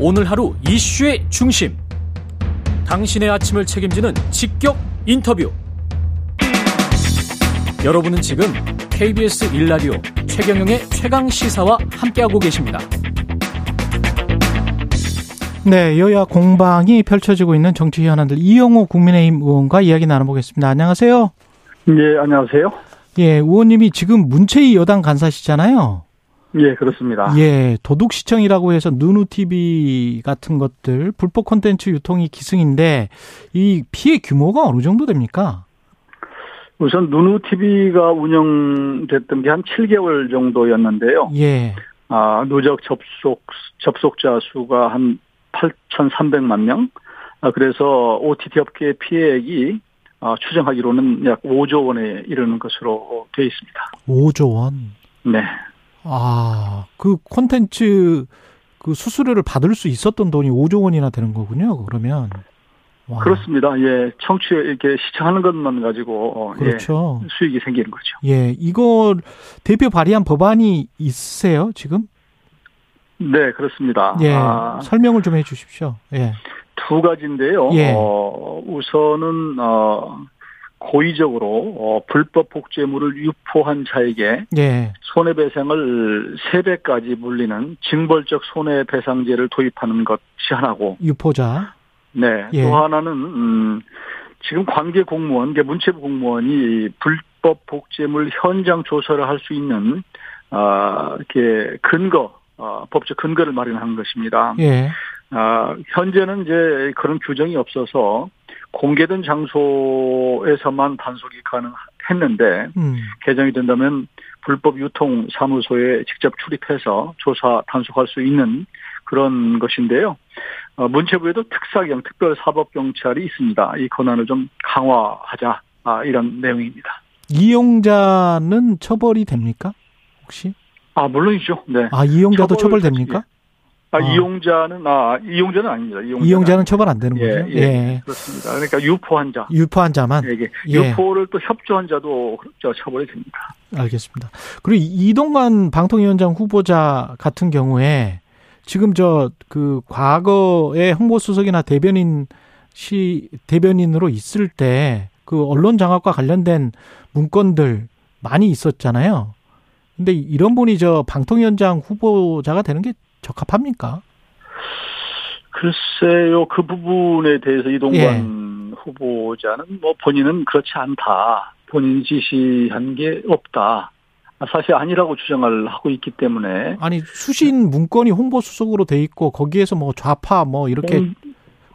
오늘 하루 이슈의 중심. 당신의 아침을 책임지는 직격 인터뷰. 여러분은 지금 KBS 일라디오 최경영의 최강 시사와 함께하고 계십니다. 네, 여야 공방이 펼쳐지고 있는 정치 현안들 이영호 국민의힘 의원과 이야기 나눠보겠습니다. 안녕하세요. 예, 안녕하세요. 예, 의원님이 지금 문체위 여당 간사시잖아요. 예, 그렇습니다. 예, 도둑시청이라고 해서 누누 TV 같은 것들 불법 콘텐츠 유통이 기승인데 이 피해 규모가 어느 정도 됩니까? 우선 누누 TV가 운영됐던 게 한 7개월 정도였는데요. 예. 아, 누적 접속 접속자 수가 한 8,300만 명. 아, 그래서 OTT 업계의 피해액이 아, 추정하기로는 약 5조 원에 이르는 것으로 되어 있습니다. 5조 원. 네. 아, 그 콘텐츠 그 수수료를 받을 수 있었던 돈이 5조 원이나 되는 거군요. 그러면. 와. 그렇습니다. 예, 청취 이렇게 시청하는 것만 가지고 어, 그렇죠. 예, 수익이 생기는 거죠. 예, 이거 대표 발의한 법안이 있으세요 지금? 네, 그렇습니다. 예, 아, 설명을 좀 해주십시오. 예, 두 가지인데요. 예. 어, 우선은 어, 고의적으로 어, 불법 복제물을 유포한 자에게 예, 손해배상을 세배까지 물리는 징벌적 손해배상제를 도입하는 것이 하나고, 유포자. 네. 예. 또 하나는, 음, 지금 관계 공무원, 문체부 공무원이 불법 복제물 현장 조사를 할 수 있는, 아, 이렇게 근거, 어, 법적 근거를 마련하는 것입니다. 예, 아, 현재는 이제 그런 규정이 없어서 공개된 장소에서만 단속이 가능했는데, 음, 개정이 된다면 불법 유통 사무소에 직접 출입해서 조사 단속할 수 있는 그런 것인데요. 어, 문체부에도 특사경 특별 사법 경찰이 있습니다. 이 권한을 좀 강화하자 아, 이런 내용입니다. 이용자는 처벌이 됩니까? 혹시? 아 물론이죠. 네. 아, 이용자도 처벌 처벌됩니까? 아, 아. 이용자는 아 이용자는 아닙니다. 이용자는, 이용자는 처벌 안 되는 예, 거죠? 예, 예. 그렇습니다. 그러니까 유포한 자. 유포한 자만. 에게 예. 유포를 또 협조한 자도 저 처벌이 됩니다. 알겠습니다. 그리고 이동관 방통위원장 후보자 같은 경우에 지금 저 그 과거에 홍보수석이나 대변인 시 대변인으로 있을 때 그 언론 장악과 관련된 문건들 많이 있었잖아요. 근데 이런 분이 저 방통위원장 후보자가 되는 게 적합합니까? 글쎄요, 그 부분에 대해서 이동관 예. 후보자는 뭐 본인은 그렇지 않다. 본인 지시한 게 없다. 아, 사실 아니라고 주장을 하고 있기 때문에. 아니 수신 문건이 홍보 수석으로 돼 있고 거기에서 뭐 좌파 뭐 이렇게 홍-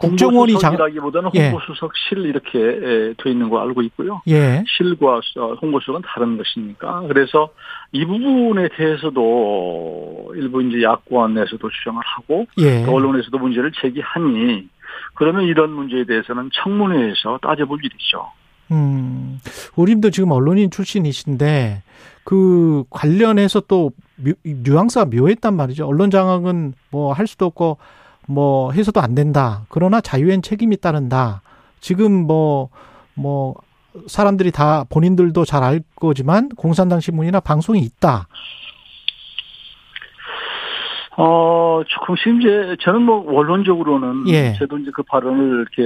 국정원이 장- 홍보수석이라기보다는 예. 홍보수석실 이렇게 에, 돼 있는 거 알고 있고요. 예 실과 어, 홍보수석은 다른 것이니까. 그래서 이 부분에 대해서도 일부 이제 야권에서도 주장을 하고 예. 또 언론에서도 문제를 제기하니 그러면 이런 문제에 대해서는 청문회에서 따져볼 일이죠. 음, 우림도 지금 언론인 출신이신데 그 관련해서 또 묘, 뉘앙스가 묘했단 말이죠. 언론 장악은 뭐 할 수도 없고 뭐 해서도 안 된다. 그러나 자유엔 책임이 따른다. 지금 뭐뭐 사람들이 다 본인들도 잘 알 거지만 공산당 신문이나 방송이 있다. 어, 조금 이제 저는 뭐 원론적으로는 예. 저도 이제 그 발언을 이렇게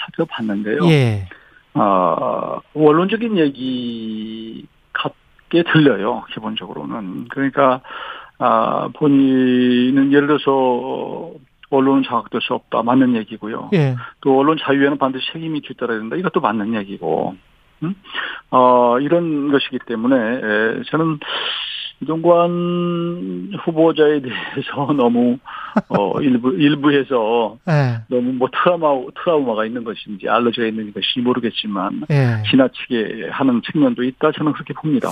살펴봤는데요. 예. 어, 원론적인 얘기 같게 들려요. 기본적으로는 그러니까 아 본인은 예를 들어서 언론은 장악될 수 없다 맞는 얘기고요. 예. 또 언론 자유에는 반드시 책임이 뒤따라야 된다. 이것도 맞는 얘기고. 음? 어, 이런 것이기 때문에 에, 저는 이동관 후보자에 대해서 너무 어 일부 일부에서 예. 너무 뭐 트라우마 트라우마가 있는 것인지 알러지가 있는 것인지 모르겠지만 예. 지나치게 하는 측면도 있다 저는 그렇게 봅니다.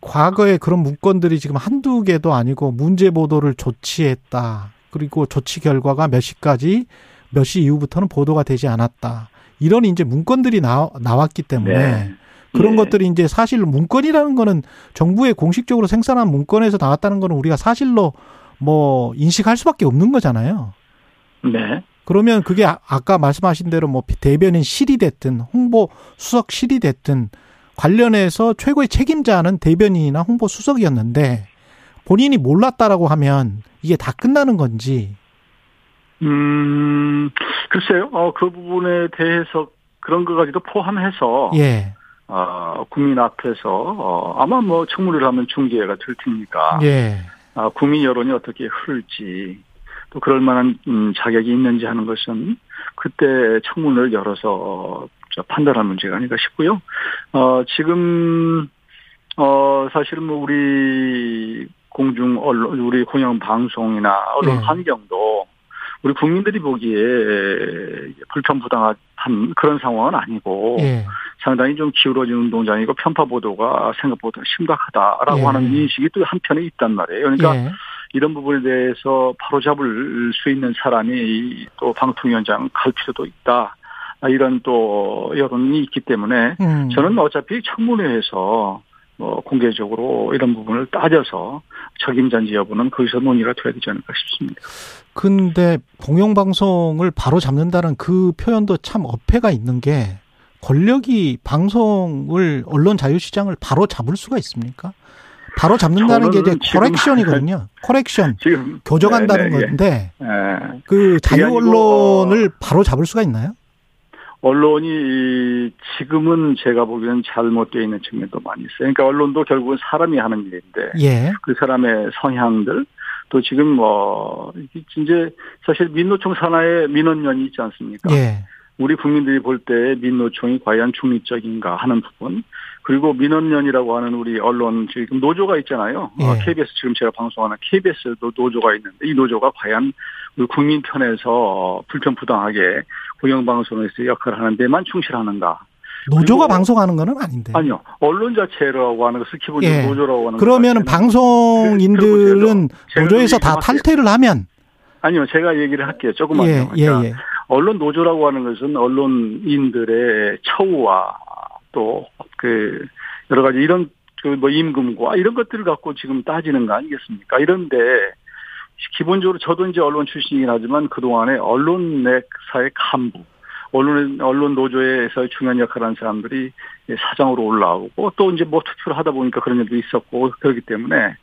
과거에 그런 문건들이 지금 한두 개도 아니고 문제 보도를 조치했다. 그리고 조치 결과가 몇 시까지 몇 시 이후부터는 보도가 되지 않았다. 이런 이제 문건들이 나, 나왔기 때문에 네. 그런 예. 것들이 이제 사실 문건이라는 거는 정부에 공식적으로 생산한 문건에서 나왔다는 거는 우리가 사실로 뭐 인식할 수밖에 없는 거잖아요. 네. 그러면 그게 아- 아까 말씀하신 대로 뭐 대변인 실이 됐든 홍보 수석 실이 됐든 관련해서 최고의 책임자는 대변인이나 홍보 수석이었는데 본인이 몰랐다라고 하면 이게 다 끝나는 건지 음, 글쎄요. 어, 그 부분에 대해서 그런 것까지도 포함해서. 예. 어, 국민 앞에서, 어, 아마 뭐 청문회를 하면 중계가 될 테니까. 예. 아, 국민 여론이 어떻게 흐를지, 또 그럴 만한, 음, 자격이 있는지 하는 것은 그때 청문회를 열어서, 어, 판단할 문제가 아닌가 싶고요. 어, 지금, 어, 사실은 뭐 우리 공중 언론, 우리 공영 방송이나 언론 네. 환경도 우리 국민들이 보기에 불편부당한 그런 상황은 아니고 예. 상당히 좀 기울어진 운동장이고 편파 보도가 생각보다 심각하다라고 예. 하는 인식이 또 한편에 있단 말이에요. 그러니까 예. 이런 부분에 대해서 바로 잡을 수 있는 사람이 또 방통위원장 갈 필요도 있다. 이런 또 여론이 있기 때문에 음. 저는 어차피 청문회에서 뭐 공개적으로 이런 부분을 따져서 적임자인지 여부는 거기서 논의가 돼야 되지 않을까 싶습니다. 근데 공영방송을 바로 잡는다는 그 표현도 참 어폐가 있는 게 권력이 방송을 언론 자유시장을 바로 잡을 수가 있습니까? 바로 잡는다는 게 이제. 코렉션 지금 교정한다는 네, 네, 건데 예. 예. 그 자유 언론을 바로 잡을 수가 있나요? 언론이 지금은 제가 보기에는 잘못되어 있는 측면도 많이 있어요. 그러니까 언론도 결국은 사람이 하는 일인데 예. 그 사람의 성향들 또 지금 뭐 이제 사실 민노총 산하에 민원연이 있지 않습니까? 예. 우리 국민들이 볼 때 민노총이 과연 중립적인가 하는 부분 그리고 민원연이라고 하는 우리 언론 지금 노조가 있잖아요. 예. 어, KBS 지금 제가 방송하는 KBS도 노조가 있는데 이 노조가 과연 우리 국민 편에서 불편부당하게 공영방송에서 역할을 하는 데만 충실하는가? 노조가 방송하는 거는 아닌데. 아니요. 언론 자체라고 하는 것을 기본적으로 예. 노조라고 하는 그러면은 자체는- 방송인들은 제가 노조에서 좀 다. 탈퇴를 하면 아니요. 제가 얘기를 할게요. 조금만요. 예, 예, 그러니까 예. 언론 노조라고 하는 것은 언론인들의 처우와 또 그 여러 가지 이런 그 뭐 임금과 이런 것들을 갖고 지금 따지는 거 아니겠습니까? 이런데 기본적으로 저도 이제 언론 출신이긴 하지만 그동안에 언론 내사의 간부, 언론, 언론 노조에서 중요한 역할을 하는 사람들이 사장으로 올라오고 또 이제 뭐 투표를 하다 보니까 그런 일도 있었고 그렇기 때문에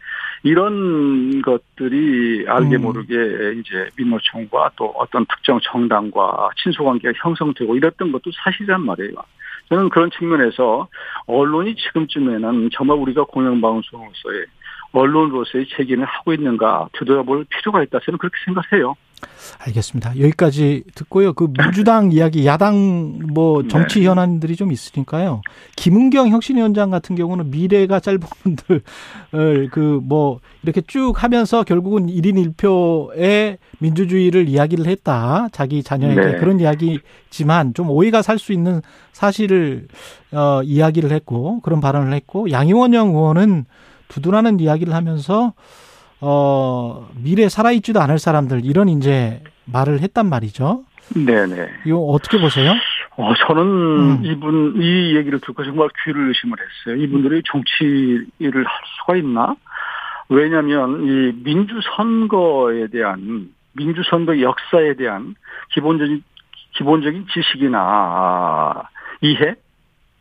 이런 것들이 알게 음. 모르게 이제 민노총과 또 어떤 특정 정당과 친소관계가 형성되고 이랬던 것도 사실이란 말이에요. 저는 그런 측면에서 언론이 지금쯤에는 정말 우리가 공영방송으로서의 언론으로서의 책임을 하고 있는가 되돌아볼 필요가 있다. 저는 그렇게 생각해요. 알겠습니다. 여기까지 듣고요. 그 민주당 이야기, 야당 뭐 정치 네. 현안들이 좀 있으니까요. 김은경 혁신위원장 같은 경우는 미래가 짧은 분들을 그 뭐 이렇게 쭉 하면서 결국은 1인 1표의 민주주의를 이야기를 했다. 자기 자녀에게 네. 그런 이야기지만 좀 오해가 살 수 있는 사실을 어 이야기를 했고 그런 발언을 했고 양이원영 의원은 두둔하는 이야기를 하면서 어, 미래 살아있지도 않을 사람들, 이런 이제 말을 했단 말이죠. 네네. 이거 어떻게 보세요? 어, 저는 음. 이분, 이 얘기를 듣고 정말 귀를 의심을 했어요. 이분들이 정치를 할 수가 있나? 왜냐면, 이 민주선거에 대한, 민주선거 역사에 대한 기본적인, 기본적인 지식이나, 아, 이해,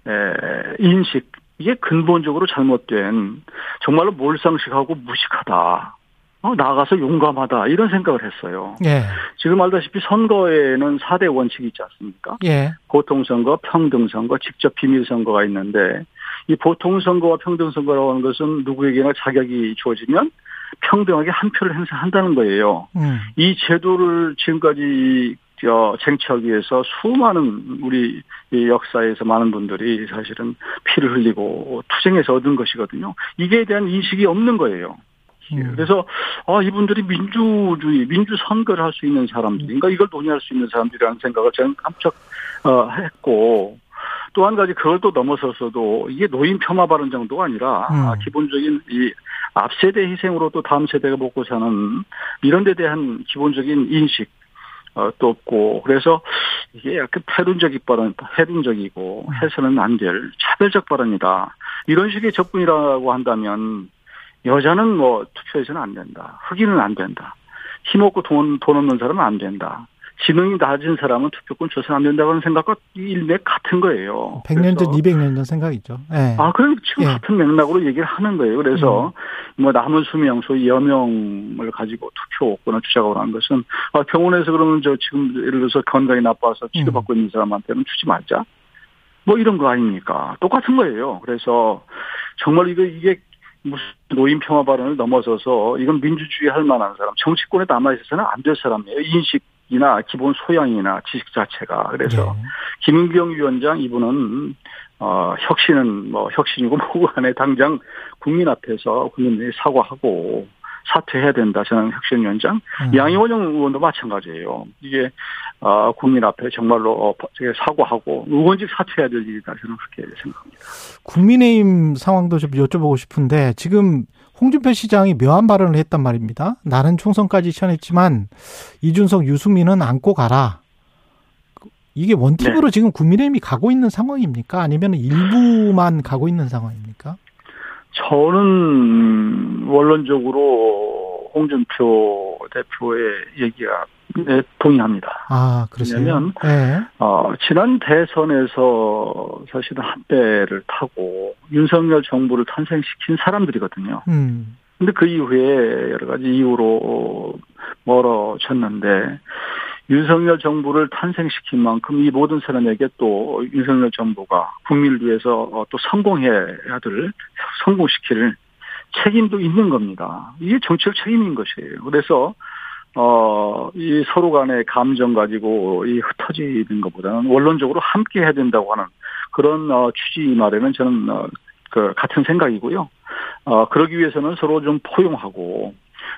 에, 인식, 이게 근본적으로 잘못된, 정말로 몰상식하고 무식하다. 어, 나가서 용감하다. 이런 생각을 했어요. 예, 지금 알다시피 선거에는 4대 원칙이 있지 않습니까? 예, 보통선거, 평등선거, 직접 비밀선거가 있는데 이 보통선거와 평등선거라고 하는 것은 누구에게나 자격이 주어지면 평등하게 한 표를 행사한다는 거예요. 음, 이 제도를 지금까지 저 쟁취하기 위해서 수많은 우리 이 역사에서 많은 분들이 사실은 피를 흘리고 투쟁해서 얻은 것이거든요. 이게 대한 인식이 없는 거예요. 음. 그래서 아 이분들이 민주주의, 민주 선거를 할 수 있는 사람들인가 이걸 논의할 수 있는 사람들이라는 생각을 저는 깜짝 어, 했고 또 한 가지 그걸 또 넘어서서도 이게 노인 폄하 발언 정도가 아니라 음. 아, 기본적인 이 앞세대 희생으로 또 다음 세대가 먹고 사는 이런 데 대한 기본적인 인식 어, 또 없고 그래서 이게 약간 패륜적인 발언, 패륜적이고 해서는 안 될 차별적 발언이다. 이런 식의 접근이라고 한다면 여자는 뭐 투표해서는 안 된다. 흑인은 안 된다. 힘 없고 돈, 돈 없는 사람은 안 된다. 지능이 낮은 사람은 투표권 줘서는 안 된다고 하는 생각과 일맥 같은 거예요. 100년 전, 200년 전 생각이죠. 네. 아, 그럼 지금 네. 같은 맥락으로 얘기를 하는 거예요. 그래서 음. 뭐 남은 수명, 소위 여명을 가지고 투표권을 주자고 하는 것은 아, 병원에서 그러면 저 지금 예를 들어서 건강이 나빠서 치료받고 음. 있는 사람한테는 주지 말자. 뭐 이런 거 아닙니까? 똑같은 거예요. 그래서 정말 이거 이게 무슨 노인 평화 발언을 넘어서서 이건 민주주의 할 만한 사람, 정치권에 남아 있어서는 안 될 사람이에요. 인식 이나 기본 소양이나 지식 자체가. 그래서 네. 김은경 위원장 이분은 어 혁신은 뭐 혁신이고 뭐고 간에 당장 국민 앞에서 국민들이 사과하고 사퇴해야 된다. 저는 혁신위원장. 음. 양이원영 의원도 마찬가지예요. 이게 어, 국민 앞에 정말로 어, 사과하고 의원직 사퇴해야 될 일이다. 저는 그렇게 생각합니다. 국민의힘 상황도 좀 여쭤보고 싶은데 지금 홍준표 시장이 묘한 발언을 했단 말입니다. 나는 총선까지 시원했지만 이준석, 유승민은 안고 가라. 이게 원팀으로 네. 지금 국민의힘이 가고 있는 상황입니까? 아니면 일부만 가고 있는 상황입니까? 저는 원론적으로 홍준표 대표의 얘기가 네, 동의합니다. 아, 그러세요? 왜냐면 네. 어, 지난 대선에서 사실은 한 배를 타고 윤석열 정부를 탄생시킨 사람들이거든요. 음. 근데 그 이후에 여러 가지 이유로 멀어졌는데 윤석열 정부를 탄생시킨 만큼 이 모든 사람에게 또 윤석열 정부가 국민을 위해서 어, 또 성공해야 될 성공시킬 책임도 있는 겁니다. 이게 정치적 책임인 것이에요. 그래서 어, 이 서로 간의 감정 가지고 이 흩어지는 것보다는 원론적으로 함께 해야 된다고 하는 그런 어, 취지 말에는 저는 어, 그 같은 생각이고요. 어, 그러기 위해서는 서로 좀 포용하고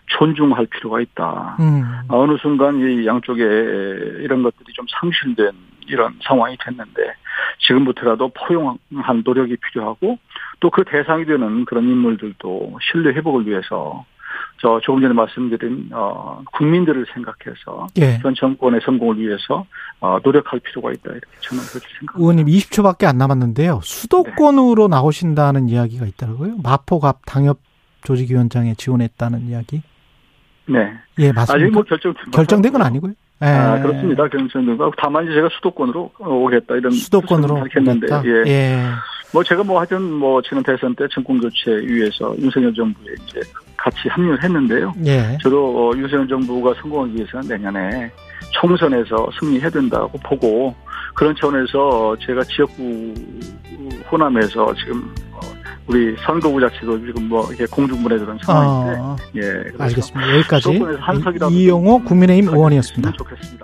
존중할 필요가 있다. 음. 어느 순간 이 양쪽에 이런 것들이 좀 상실된 이런 상황이 됐는데 지금부터라도 포용한 노력이 필요하고 또 그 대상이 되는 그런 인물들도 신뢰 회복을 위해서 저 조금 전에 말씀드린 어 국민들을 생각해서 예. 현 정권의 성공을 위해서 어 노력할 필요가 있다 이렇게 저는 그렇게 생각합니다. 의원님 20초밖에 안 남았는데요. 수도권으로 네. 나오신다는 이야기가 있더라고요. 마포갑 당협 조직위원장에 지원했다는 이야기. 네. 예, 맞습니다. 아직 뭐 결정 결정된 건 아니고요. 예. 아, 그렇습니다. 거. 다만 이제 제가 수도권으로 오겠다 이런 수도권으로 했는데 예. 예. 뭐 제가 뭐 하여튼 뭐 지난 대선 때 정권 교체 위해서 윤석열 정부에 이제 같이 합류를 했는데요. 예. 저도 어, 윤석열 정부가 성공하기 위해서는 내년에 총선에서 승리해야 된다고 보고 그런 차원에서 제가 지역구 호남에서 지금 어, 우리 선거구 자체도 지금 뭐 이렇게 공중분해 그런 상황인데 아, 예 알겠습니다 여기까지 이용호 국민의힘 의원이었습니다. 좋겠습니다.